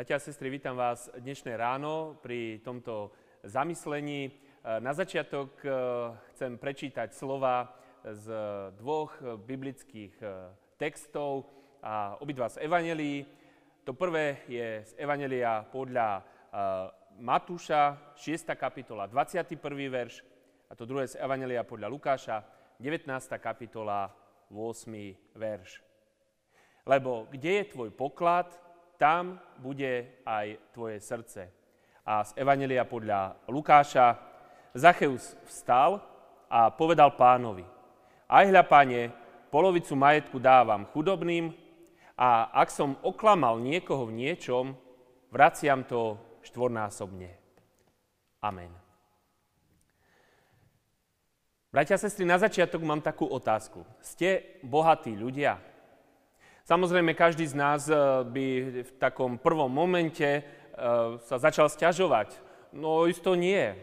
Bratia a sestry, vítam vás dnešné ráno pri tomto zamyslení. Na začiatok eh, chcem prečítať slova z dvoch biblických eh, textov a obidva z Evangelii. To prvé je z Evangelia podľa Matúša, 6. kapitola, 21. verš, a to druhé z Evangelia podľa Lukáša, 19. kapitola, 8. verš. Lebo kde je tvoj poklad, tam bude aj tvoje srdce. A z Evanelia podľa Lukáša Zacheus vstal a povedal pánovi, aj hľa, pane, polovicu majetku dávam chudobným a ak som oklamal niekoho v niečom, vraciam to štvornásobne. Amen. Bratia a sestry, na začiatok mám takú otázku. Ste bohatí ľudia? Samozrejme, každý z nás eh, by v takom prvom momente eh, sa začal stiažovať. No isto nie.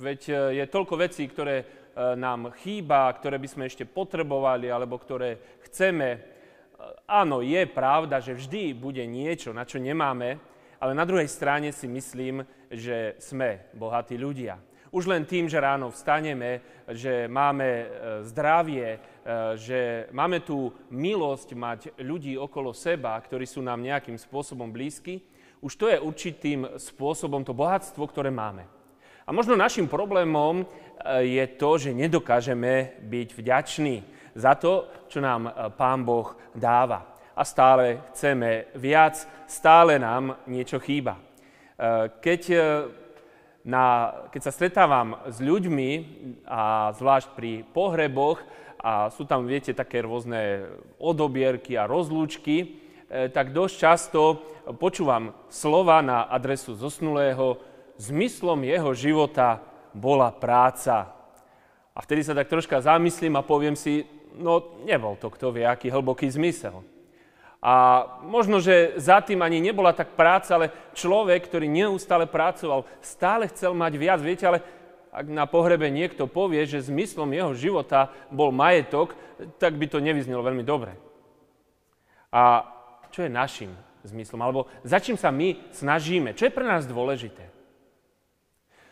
Veď eh, je toľko vecí, ktoré nám chýba, ktoré by sme ešte potrebovali alebo ktoré chceme. Áno, je pravda, že vždy bude niečo, na čo nemáme, ale na druhej strane si myslím, že sme bohatí ľudia. Už len tým, že ráno vstaneme, že máme e, zdravie, e, že máme tú milosť mať ľudí okolo seba, ktorí sú nám nejakým spôsobom blízky, už to je určitým spôsobom to bohatstvo, ktoré máme. A možno našim problémom e, je to, že nedokážeme byť vďační za to, čo nám Pán Boh dáva. A stále chceme viac, stále nám niečo chýba. Keď na, keď sa stretávam s ľuďmi, a zvlášť pri pohreboch, a sú tam, viete, také rôzne odobierky a rozlúčky, e, tak dosť často počúvam slova na adresu zosnulého, zmyslom jeho života bola práca. A vtedy sa tak troška zamyslím a poviem si, no nebol to kto vie, aký hlboký zmysel. A možno, že za tým ani nebola tak práca, ale človek, ktorý neustále pracoval, stále chcel mať viac. Viete, ale ak na pohrebe niekto povie, že zmyslom jeho života bol majetok, tak by to nevyznelo veľmi dobre. A čo je našim zmyslom? Alebo za čím sa my snažíme? Čo je pre nás dôležité?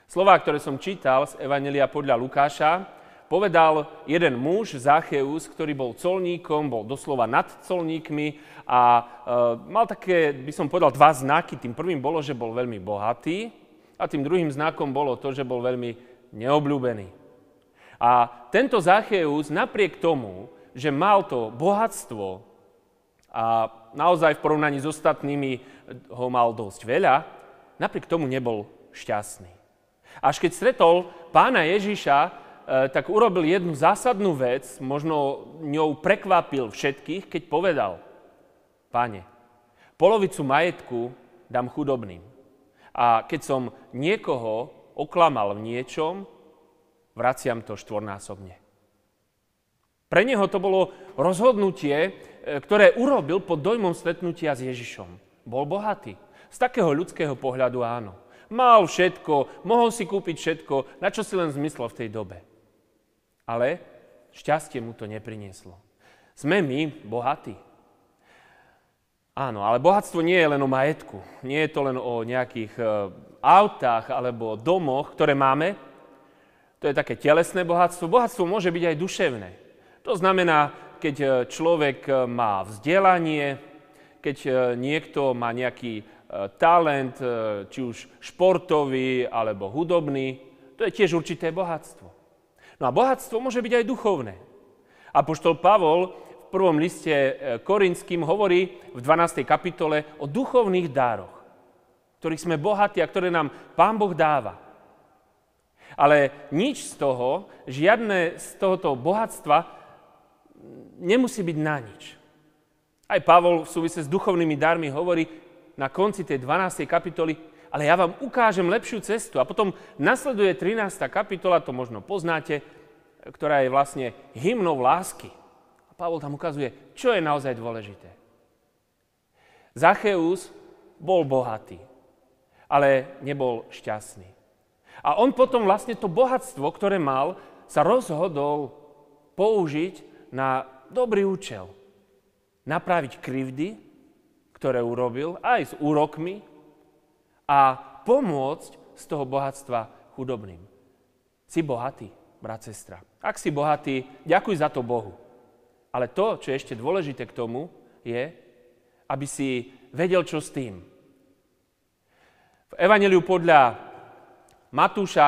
Slová, ktoré som čítal z Evanelia podľa Lukáša, povedal jeden muž, Zacheus, ktorý bol colníkom, bol doslova nad colníkmi a e, mal také, by som povedal, dva znaky. Tým prvým bolo, že bol veľmi bohatý a tým druhým znakom bolo to, že bol veľmi neobľúbený. A tento Zacheus napriek tomu, že mal to bohatstvo a naozaj v porovnaní s ostatnými ho mal dosť veľa, napriek tomu nebol šťastný. Až keď stretol pána Ježiša, E, tak urobil jednu zásadnú vec, možno ňou prekvapil všetkých, keď povedal, Pane, polovicu majetku dám chudobným. A keď som niekoho oklamal v niečom, vraciam to štvornásobne. Pre neho to bolo rozhodnutie, e, ktoré urobil pod dojmom stretnutia s Ježišom. Bol bohatý. Z takého ľudského pohľadu áno. Mal všetko, mohol si kúpiť všetko, na čo si len zmyslel v tej dobe ale šťastie mu to neprinieslo. Sme my bohatí. Áno, ale bohatstvo nie je len o majetku. Nie je to len o nejakých e, autách alebo domoch, ktoré máme. To je také telesné bohatstvo. Bohatstvo môže byť aj duševné. To znamená, keď e, človek e, má vzdelanie, keď niekto má nejaký talent, či už športový alebo hudobný, to je tiež určité bohatstvo. No a bohatstvo môže byť aj duchovné. A poštol Pavol v prvom liste e, Korinským hovorí v 12. kapitole o duchovných dároch, ktorých sme bohatí a ktoré nám Pán Boh dáva. Ale nič z toho, žiadne z tohoto bohatstva nemusí byť na nič. Aj Pavol v súvise s duchovnými darmi hovorí na konci tej 12. kapitoly, ale ja vám ukážem lepšiu cestu. A potom nasleduje 13. kapitola, to možno poznáte, ktorá je vlastne hymnou lásky. A Pavol tam ukazuje, čo je naozaj dôležité. Zacheus bol bohatý, ale nebol šťastný. A on potom vlastne to bohatstvo, ktoré mal, sa rozhodol použiť na dobrý účel. Napraviť krivdy, ktoré urobil, aj s úrokmi, a pomôcť z toho bohatstva chudobným. Si bohatý, brat, sestra. Ak si bohatý, ďakuj za to Bohu. Ale to, čo je ešte dôležité k tomu, je, aby si vedel, čo s tým. V Evangeliu podľa Matúša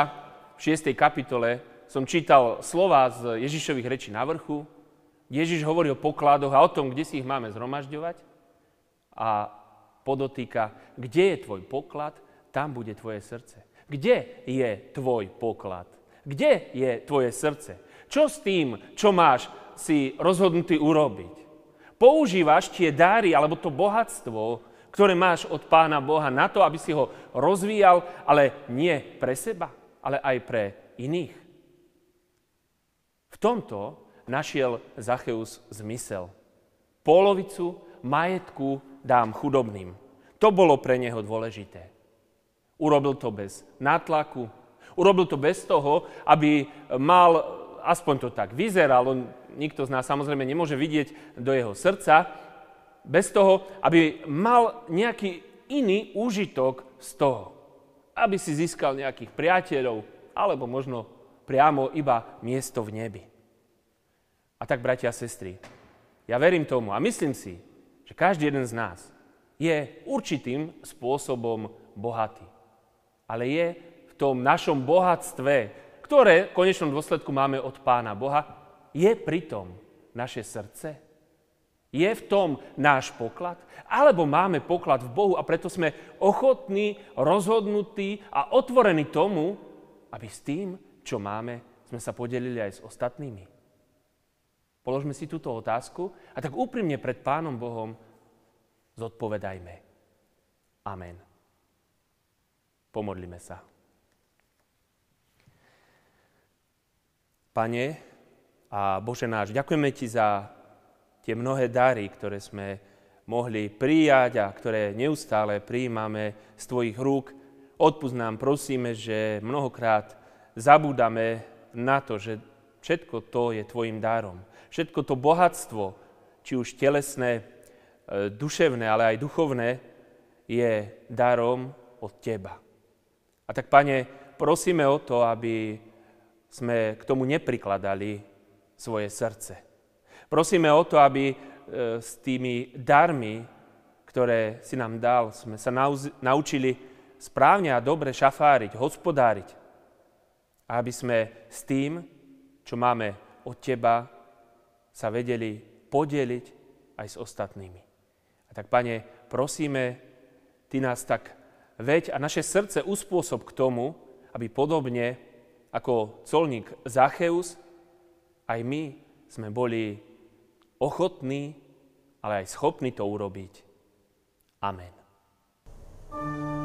v 6. kapitole som čítal slova z Ježišových rečí na vrchu. Ježiš hovorí o pokladoch a o tom, kde si ich máme zhromažďovať. A podotýka, kde je tvoj poklad, tam bude tvoje srdce. Kde je tvoj poklad? Kde je tvoje srdce? Čo s tým, čo máš si rozhodnutý urobiť? Používaš tie dáry alebo to bohatstvo, ktoré máš od Pána Boha na to, aby si ho rozvíjal, ale nie pre seba, ale aj pre iných. V tomto našiel Zacheus zmysel. Polovicu majetku dám chudobným. To bolo pre neho dôležité. Urobil to bez nátlaku, urobil to bez toho, aby mal, aspoň to tak vyzeralo, nikto z nás samozrejme nemôže vidieť do jeho srdca, bez toho, aby mal nejaký iný úžitok z toho. Aby si získal nejakých priateľov, alebo možno priamo iba miesto v nebi. A tak, bratia a sestry, ja verím tomu a myslím si, že každý jeden z nás je určitým spôsobom bohatý. Ale je v tom našom bohatstve, ktoré v konečnom dôsledku máme od Pána Boha, je pritom naše srdce? Je v tom náš poklad? Alebo máme poklad v Bohu a preto sme ochotní, rozhodnutí a otvorení tomu, aby s tým, čo máme, sme sa podelili aj s ostatnými? Položme si túto otázku a tak úprimne pred Pánom Bohom zodpovedajme. Amen. Pomodlime sa. Pane a Bože náš, ďakujeme Ti za tie mnohé dary, ktoré sme mohli prijať a ktoré neustále prijímame z Tvojich rúk. Odpust nám, prosíme, že mnohokrát zabúdame na to, že všetko to je Tvojim darom všetko to bohatstvo, či už telesné, e, duševné, ale aj duchovné, je darom od Teba. A tak, Pane, prosíme o to, aby sme k tomu neprikladali svoje srdce. Prosíme o to, aby e, s tými darmi, ktoré si nám dal, sme sa naučili správne a dobre šafáriť, hospodáriť. Aby sme s tým, čo máme od Teba, sa vedeli podeliť aj s ostatnými. A tak, Pane, prosíme, Ty nás tak veď a naše srdce uspôsob k tomu, aby podobne ako colník Zacheus, aj my sme boli ochotní, ale aj schopní to urobiť. Amen. thank you